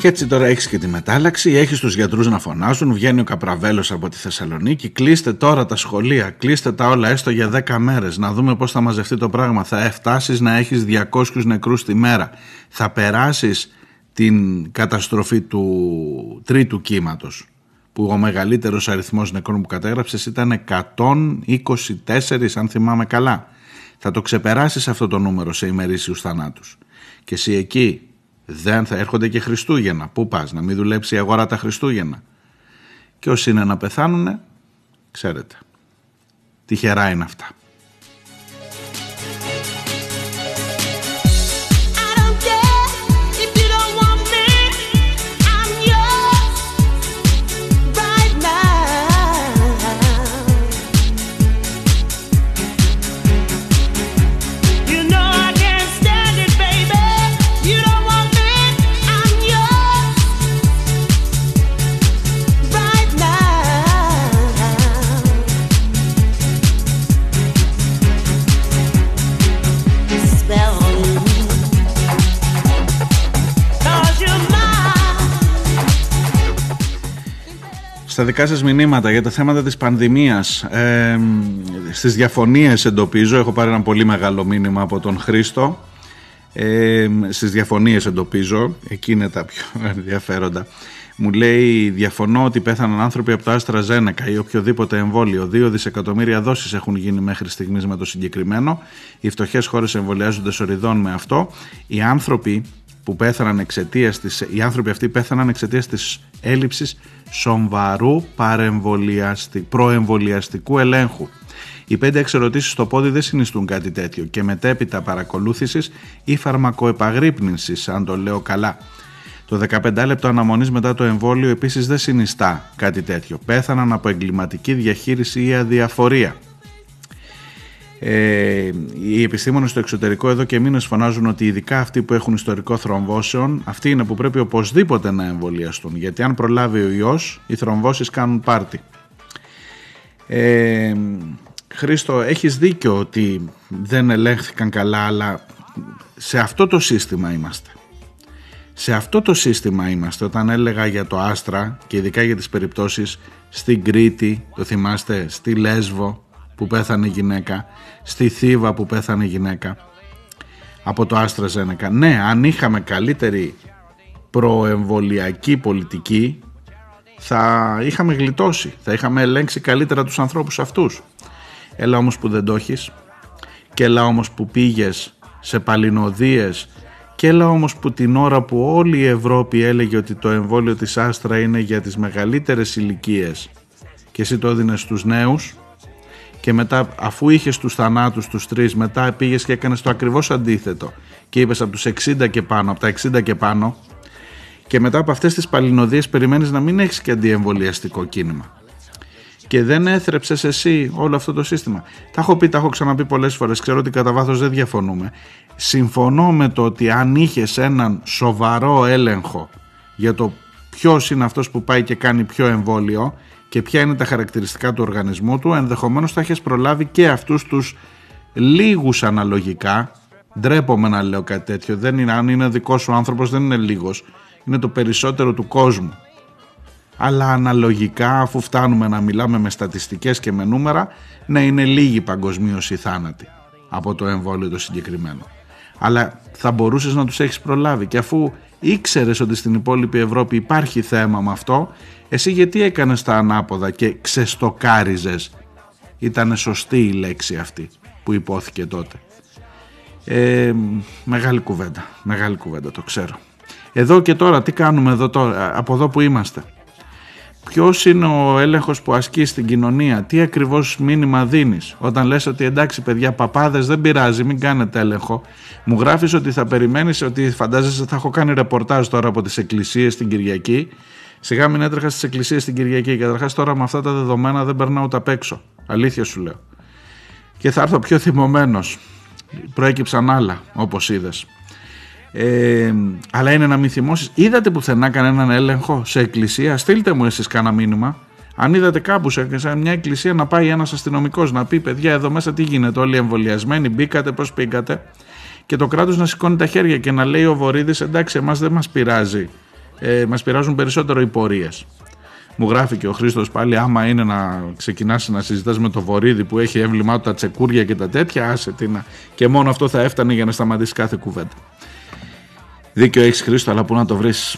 Και έτσι τώρα έχεις και τη μετάλλαξη, έχεις τους γιατρούς να φωνάζουν, βγαίνει ο Καπραβέλος από τη Θεσσαλονίκη. Κλείστε τώρα τα σχολεία, κλείστε τα όλα έστω για 10 μέρες, να δούμε πώς θα μαζευτεί το πράγμα. Θα φτάσει να έχεις 200 νεκρούς τη μέρα. Θα περάσεις την καταστροφή του τρίτου κύματος, που ο μεγαλύτερος αριθμός νεκρών που κατέγραψες ήταν 124, αν θυμάμαι καλά. Θα το ξεπεράσεις αυτό το νούμερο σε ημερήσιους θανάτους. Και εσύ εκεί δεν θα έρχονται και Χριστούγεννα. Πού πας, να μην δουλέψει η αγορά τα Χριστούγεννα. Και όσοι είναι να πεθάνουνε, ξέρετε, τυχερά είναι αυτά. Στα δικά σας μηνύματα για τα θέματα της πανδημίας ε, στις διαφωνίες εντοπίζω έχω πάρει ένα πολύ μεγάλο μήνυμα από τον Χρήστο ε, στις διαφωνίες εντοπίζω εκεί είναι τα πιο ενδιαφέροντα μου λέει διαφωνώ ότι πέθαναν άνθρωποι από το Άστρα Ζένεκα ή οποιοδήποτε εμβόλιο. Δύο δισεκατομμύρια δόσεις έχουν γίνει μέχρι στιγμής με το συγκεκριμένο. Οι φτωχές χώρες εμβολιάζονται σοριδών με αυτό. Οι άνθρωποι που πέθαναν εξαιτίας της, οι άνθρωποι αυτοί πέθαναν εξαιτίας της έλλειψης σοβαρού παρεμβολιαστι, προεμβολιαστικού ελέγχου. Οι 5-6 ερωτήσει στο πόδι δεν συνιστούν κάτι τέτοιο και μετέπειτα παρακολούθησης ή φαρμακοεπαγρύπνησης, αν το λέω καλά. Το 15 λεπτό αναμονής μετά το εμβόλιο επίσης δεν συνιστά κάτι τέτοιο. Πέθαναν από εγκληματική διαχείριση ή αδιαφορία. Ε, οι επιστήμονες στο εξωτερικό εδώ και μήνες φωνάζουν ότι ειδικά αυτοί που έχουν ιστορικό θρομβώσεων αυτοί είναι που πρέπει οπωσδήποτε να εμβολιαστούν γιατί αν προλάβει ο ιός οι θρομβώσεις κάνουν πάρτι. Ε, Χρήστο έχεις δίκιο ότι δεν ελέγχθηκαν καλά αλλά σε αυτό το σύστημα είμαστε. Σε αυτό το σύστημα είμαστε όταν έλεγα για το Άστρα και ειδικά για τις περιπτώσεις στην Κρήτη, το θυμάστε, στη Λέσβο που πέθανε γυναίκα, στη Θήβα που πέθανε γυναίκα από το Άστρα Ζένεκα. Ναι, αν είχαμε καλύτερη προεμβολιακή πολιτική θα είχαμε γλιτώσει, θα είχαμε ελέγξει καλύτερα τους ανθρώπους αυτούς. Έλα όμως που δεν το έχεις και έλα όμως που πήγες σε παλινοδίες και έλα όμως που την ώρα που όλη η Ευρώπη έλεγε ότι το εμβόλιο της Άστρα είναι για τις μεγαλύτερες ηλικίες και εσύ το έδινες στους νέους και μετά αφού είχες τους θανάτους τους τρεις μετά πήγες και έκανες το ακριβώς αντίθετο και είπες από τους 60 και πάνω, από τα 60 και πάνω και μετά από αυτές τις παλινοδίες περιμένεις να μην έχεις και αντιεμβολιαστικό κίνημα και δεν έθρεψες εσύ όλο αυτό το σύστημα. Τα έχω πει, τα έχω ξαναπεί πολλές φορές. Ξέρω ότι κατά βάθος δεν διαφωνούμε. Συμφωνώ με το ότι αν είχες έναν σοβαρό έλεγχο για το ποιος είναι αυτός που πάει και κάνει πιο εμβόλιο και ποια είναι τα χαρακτηριστικά του οργανισμού του, ενδεχομένως θα έχεις προλάβει και αυτούς τους λίγους αναλογικά, ντρέπομαι να λέω κάτι τέτοιο, δεν είναι, αν είναι δικός σου άνθρωπος δεν είναι λίγος, είναι το περισσότερο του κόσμου. Αλλά αναλογικά αφού φτάνουμε να μιλάμε με στατιστικές και με νούμερα, να είναι λίγοι παγκοσμίως οι θάνατοι από το εμβόλιο το συγκεκριμένο. Αλλά θα μπορούσες να τους έχεις προλάβει και αφού ήξερες ότι στην υπόλοιπη Ευρώπη υπάρχει θέμα με αυτό, εσύ γιατί έκανες τα ανάποδα και ξεστοκάριζες; Ήταν σωστή η λέξη αυτή που υπόθηκε τότε. Ε, μεγάλη κουβέντα, μεγάλη κουβέντα το ξέρω. Εδώ και τώρα, τι κάνουμε εδώ τώρα, από εδώ που είμαστε; Ποιος είναι ο έλεγχος που ασκείς στην κοινωνία, τι ακριβώς μήνυμα δίνεις; Όταν λες ότι εντάξει, παιδιά, παπάδες δεν πειράζει, μην κάνετε έλεγχο. Μου γράφεις ότι θα περιμένεις, ότι φαντάζεσαι θα έχω κάνει ρεπορτάζ τώρα από τις εκκλησίες την Κυριακή. Σιγά μην έτρεχα στις εκκλησίες την Κυριακή. Καταρχάς τώρα με αυτά τα δεδομένα δεν περνάω ούτε απ' έξω. Αλήθεια σου λέω. Και θα έρθω πιο θυμωμένος. Προέκυψαν άλλα, όπως είδες. Ε, αλλά είναι να μην θυμώσεις. Είδατε πουθενά κανέναν έλεγχο σε εκκλησία; Στείλτε μου εσείς κάνα μήνυμα. Αν είδατε κάπου σε, σε μια εκκλησία να πάει ένας αστυνομικός να πει: Παιδιά, εδώ μέσα τι γίνεται, Όλοι εμβολιασμένοι, μπήκατε, πώς πήγατε. Και το κράτος να σηκώνει τα χέρια και να λέει ο Βορύδης: Εντάξει, εμάς δεν μας πειράζει. Ε, μας πειράζουν περισσότερο οι πορείες. Μου γράφει και ο Χρήστος πάλι: Άμα είναι να ξεκινάς να συζητάς με το Βορύδη που έχει έβλημά του τα τσεκούρια και τα τέτοια, άσε τι να. Και μόνο αυτό θα έφτανε για να σταματήσει κάθε κουβέντα. Δίκιο έχεις Χρήστο, αλλά πού να το βρεις.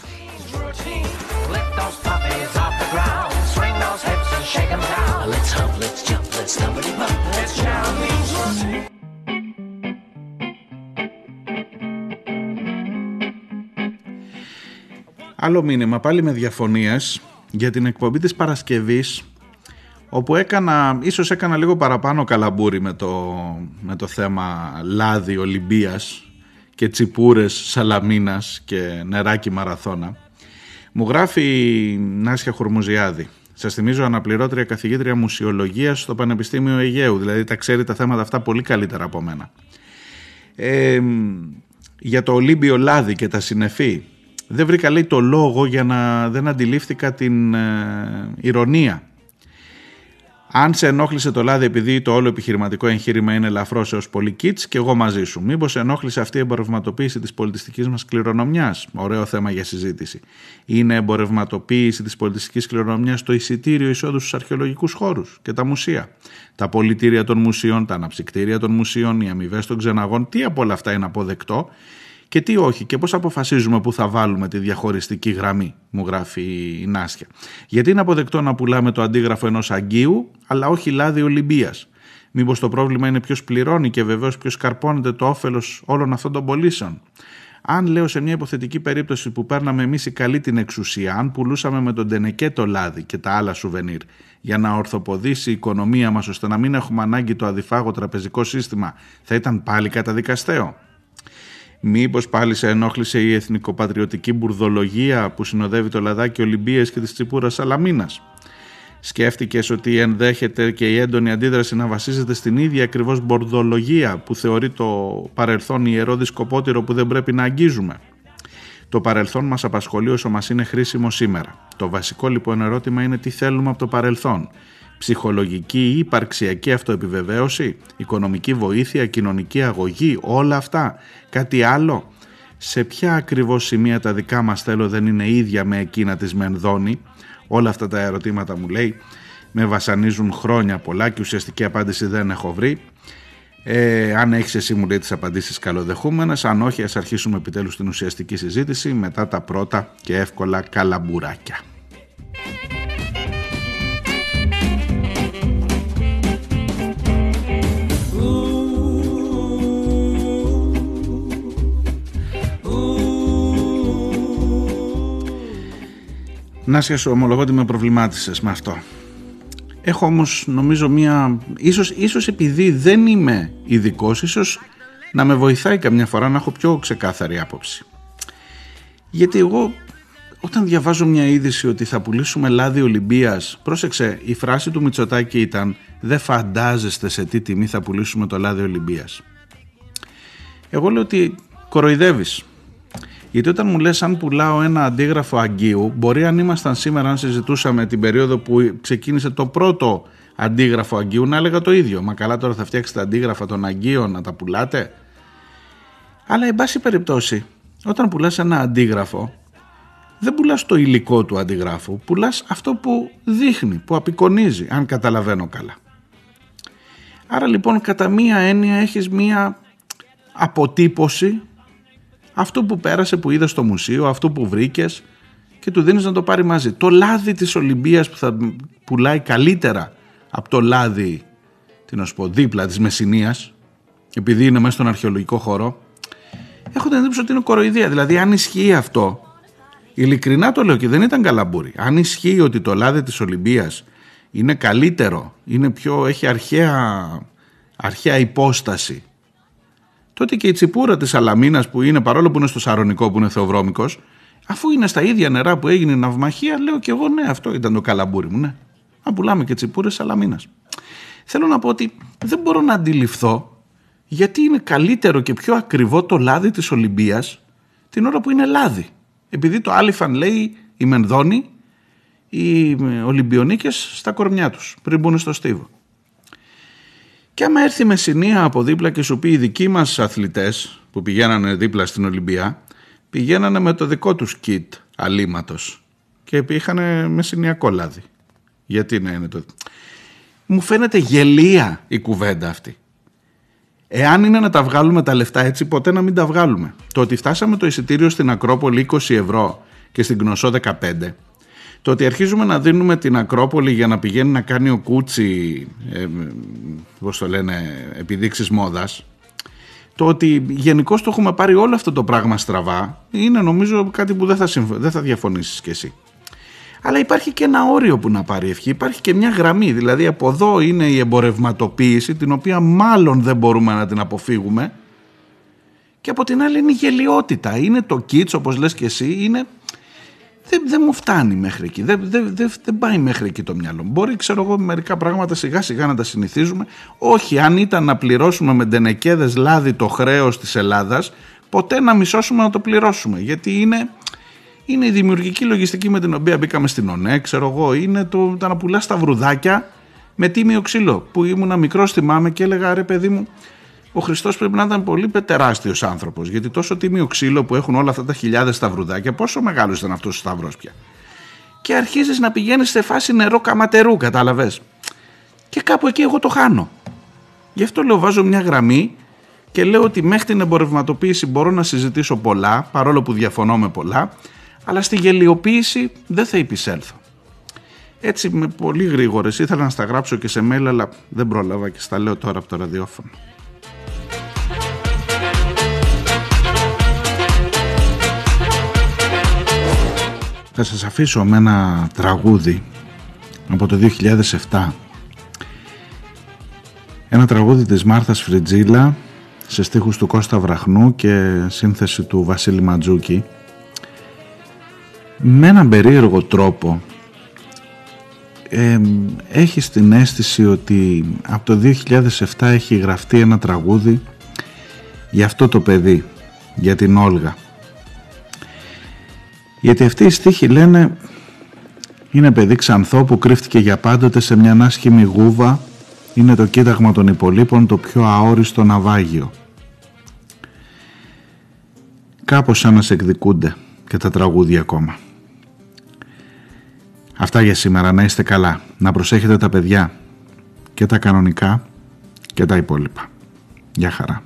Άλλο μήνυμα πάλι με διαφωνίες για την εκπομπή της Παρασκευής όπου έκανα, ίσως έκανα λίγο παραπάνω καλαμπούρι με το, με το θέμα λάδι Ολυμπίας και τσιπούρες σαλαμίνας και νεράκι μαραθώνα. Μου γράφει η Νάσια Χουρμουζιάδη. Σας θυμίζω αναπληρώτρια καθηγήτρια μουσιολογίας στο Πανεπιστήμιο Αιγαίου, δηλαδή τα ξέρει τα θέματα αυτά πολύ καλύτερα από μένα. Ε, για το Ολύμπιο Λάδι και τα συνεφή. Δεν βρήκα λέει το λόγο για να δεν αντιλήφθηκα την ε, ηρωνία αν σε ενόχλησε το λάδι επειδή το όλο επιχειρηματικό εγχείρημα είναι ελαφρώς έως πολύ κίτς, και εγώ μαζί σου. Μήπως ενόχλησε αυτή η εμπορευματοποίηση της πολιτιστικής μας κληρονομιάς; Ωραίο θέμα για συζήτηση. Είναι εμπορευματοποίηση της πολιτιστικής κληρονομιάς το εισιτήριο εισόδου στους αρχαιολογικούς χώρους και τα μουσεία. Τα πολιτήρια των μουσείων, τα αναψυκτήρια των μουσείων, οι αμοιβές των ξεναγών, τι από όλα αυτά είναι αποδεκτό; Και τι όχι και πώς αποφασίζουμε που θα βάλουμε τη διαχωριστική γραμμή, μου γράφει η Νάσια. Γιατί είναι αποδεκτό να πουλάμε το αντίγραφο ενός αγκίου, αλλά όχι λάδι Ολυμπίας. Μήπως το πρόβλημα είναι ποιος πληρώνει και βεβαίως ποιος καρπώνεται το όφελος όλων αυτών των πωλήσεων. Αν λέω σε μια υποθετική περίπτωση που παίρναμε εμείς η καλή την εξουσία, αν πουλούσαμε με τον Τενεκέ το λάδι και τα άλλα σουβενίρ για να ορθοποδήσει η οικονομία μας ώστε να μην έχουμε ανάγκη το αδιφάγο τραπεζικό σύστημα, θα ήταν πάλι καταδικαστέο. Μήπως πάλι σε ενόχλησε η εθνικοπατριωτική μπουρδολογία που συνοδεύει το λαδάκι Ολυμπίες και της τσιπούρας Σαλαμίνας; Σκέφτηκες ότι ενδέχεται και η έντονη αντίδραση να βασίζεται στην ίδια ακριβώς μπορδολογία που θεωρεί το παρελθόν ιερό δισκοπότηρο που δεν πρέπει να αγγίζουμε; Το παρελθόν μας απασχολεί όσο μας είναι χρήσιμο σήμερα. Το βασικό λοιπόν ερώτημα είναι τι θέλουμε από το παρελθόν ψυχολογική ή υπαρξιακή αυτοεπιβεβαίωση, οικονομική βοήθεια, κοινωνική αγωγή, όλα αυτά, κάτι άλλο. Σε ποια ακριβώς σημεία τα δικά μας θέλω δεν είναι ίδια με εκείνα της Μενδώνη; Όλα αυτά τα ερωτήματα μου λέει με βασανίζουν χρόνια πολλά και ουσιαστική απάντηση δεν έχω βρει. Ε, αν έχεις εσύ μου λέει τις απαντήσεις καλοδεχούμενες, αν όχι ας αρχίσουμε επιτέλους την ουσιαστική συζήτηση μετά τα πρώτα και εύκολα καλαμπουράκια. Να σου ομολογώ ότι με προβλημάτισες με αυτό. Έχω όμως νομίζω μία... Ίσως, ίσως επειδή δεν είμαι ειδικός, ίσως να με βοηθάει καμιά φορά να έχω πιο ξεκάθαρη άποψη. Γιατί εγώ όταν διαβάζω μια είδηση ότι θα πουλήσουμε λάδι Ολυμπίας, πρόσεξε, η φράση του Μητσοτάκη ήταν «Δεν φαντάζεστε σε τι τιμή θα πουλήσουμε το λάδι Ολυμπίας». Εγώ λέω ότι κοροϊδεύεις. Γιατί όταν μου λες αν πουλάω ένα αντίγραφο Αγγείου, μπορεί αν ήμασταν σήμερα, αν συζητούσαμε την περίοδο που ξεκίνησε το πρώτο αντίγραφο Αγγείου, να έλεγα το ίδιο. Μα καλά τώρα θα φτιάξετε αντίγραφα των Αγγείων να τα πουλάτε. Αλλά εν πάση περιπτώσει, όταν πουλάς ένα αντίγραφο, δεν πουλάς το υλικό του αντιγράφου, πουλάς αυτό που δείχνει, που απεικονίζει, αν καταλαβαίνω καλά. Άρα λοιπόν κατά μία έννοια έχεις μία αποτύπωση αυτού που πέρασε, που είδες στο μουσείο, αυτού που βρήκες και του δίνεις να το πάρει μαζί. Το λάδι της Ολυμπίας που θα πουλάει καλύτερα από το λάδι, τι να σου πω, δίπλα της Μεσσηνίας, επειδή είναι μέσα στον αρχαιολογικό χώρο, έχω την εντύπωση ότι είναι κοροϊδία. Δηλαδή αν ισχύει αυτό, ειλικρινά το λέω και δεν ήταν καλαμπούρι, αν ισχύει ότι το λάδι της Ολυμπίας είναι καλύτερο, είναι πιο, έχει αρχαία, αρχαία υπόσταση, τότε και η τσιπούρα της Αλαμίνας που είναι παρόλο που είναι στο Σαρονικό που είναι θεοβρώμικος, αφού είναι στα ίδια νερά που έγινε η ναυμαχία, λέω και εγώ ναι, αυτό ήταν το καλαμπούρι μου, ναι. Να πουλάμε και τσιπούρες Σαλαμίνας. Θέλω να πω ότι δεν μπορώ να αντιληφθώ γιατί είναι καλύτερο και πιο ακριβό το λάδι της Ολυμπίας την ώρα που είναι λάδι. Επειδή το άλιφαν λέει η Μενδόνη, οι Ολυμπιονίκες στα κορμιά τους πριν μπουν στο στίβο. Και άμα έρθει με συνεία από δίπλα και σου πει οι δικοί μας αθλητές που πηγαίνανε δίπλα στην Ολυμπία πηγαίνανε με το δικό τους κιτ αλήματος και είχαν μεσηνιακό λάδι. Γιατί να είναι το... Μου φαίνεται γελία η κουβέντα αυτή. Εάν είναι να τα βγάλουμε τα λεφτά έτσι, ποτέ να μην τα βγάλουμε. Το ότι φτάσαμε το εισιτήριο στην Ακρόπολη 20 ευρώ και στην Γνωσό 15, το ότι αρχίζουμε να δίνουμε την Ακρόπολη για να πηγαίνει να κάνει ο Κούτσι, ε, πώς το λένε, επιδείξεις μόδας, το ότι γενικώ το έχουμε πάρει όλο αυτό το πράγμα στραβά, είναι νομίζω κάτι που δεν θα, συμφ... δεν θα διαφωνήσεις κι εσύ. Αλλά υπάρχει και ένα όριο που να πάρει ευχή, υπάρχει και μια γραμμή, δηλαδή από εδώ είναι η εμπορευματοποίηση, την οποία μάλλον δεν μπορούμε να την αποφύγουμε, και από την άλλη είναι η γελιότητα, είναι το κίτς όπως λες και εσύ, είναι δεν, δεν μου φτάνει μέχρι εκεί. Δεν, δεν, δεν, δεν πάει μέχρι εκεί το μυαλό μου. Μπορεί, ξέρω εγώ, μερικά πράγματα σιγά σιγά να τα συνηθίζουμε. Όχι, αν ήταν να πληρώσουμε με ντενεκέδες λάδι το χρέος της Ελλάδας, ποτέ να μισώσουμε να το πληρώσουμε. Γιατί είναι, είναι η δημιουργική λογιστική με την οποία μπήκαμε στην ΟΝΕ, ξέρω εγώ. Είναι το, το να πουλάς τα βρουδάκια με τίμιο ξύλο. Που ήμουνα μικρός, θυμάμαι και έλεγα ρε παιδί μου, ο Χριστός πρέπει να ήταν πολύ τεράστιος άνθρωπος γιατί τόσο τίμιο ξύλο που έχουν όλα αυτά τα χιλιάδες σταυρουδάκια πόσο μεγάλος ήταν αυτός ο σταυρός πια. Και αρχίζεις να πηγαίνεις σε φάση νερό καματερού κατάλαβες. Και κάπου εκεί εγώ το χάνω. Γι' αυτό λέω βάζω μια γραμμή και λέω ότι μέχρι την εμπορευματοποίηση μπορώ να συζητήσω πολλά παρόλο που διαφωνώ με πολλά αλλά στη γελιοποίηση δεν θα υπησέλθω. Έτσι με πολύ γρήγορες ήθελα να στα γράψω και σε mail αλλά δεν πρόλαβα και στα λέω τώρα από το ραδιόφωνο Θα σας αφήσω με ένα τραγούδι από το 2007 ένα τραγούδι της Μάρθας Φριτζίλα σε στίχους του Κώστα Βραχνού και σύνθεση του Βασίλη Ματζούκη. Με έναν περίεργο τρόπο ε, έχει την αίσθηση ότι από το 2007 έχει γραφτεί ένα τραγούδι για αυτό το παιδί, για την Όλγα γιατί αυτοί οι στίχοι λένε είναι παιδί ξανθό που κρύφτηκε για πάντοτε σε μια άσχημη γούβα είναι το κοίταγμα των υπολείπων το πιο αόριστο ναυάγιο. Κάπως σαν να σε εκδικούνται και τα τραγούδια ακόμα. Αυτά για σήμερα, να είστε καλά, να προσέχετε τα παιδιά και τα κανονικά και τα υπόλοιπα. Γεια χαρά.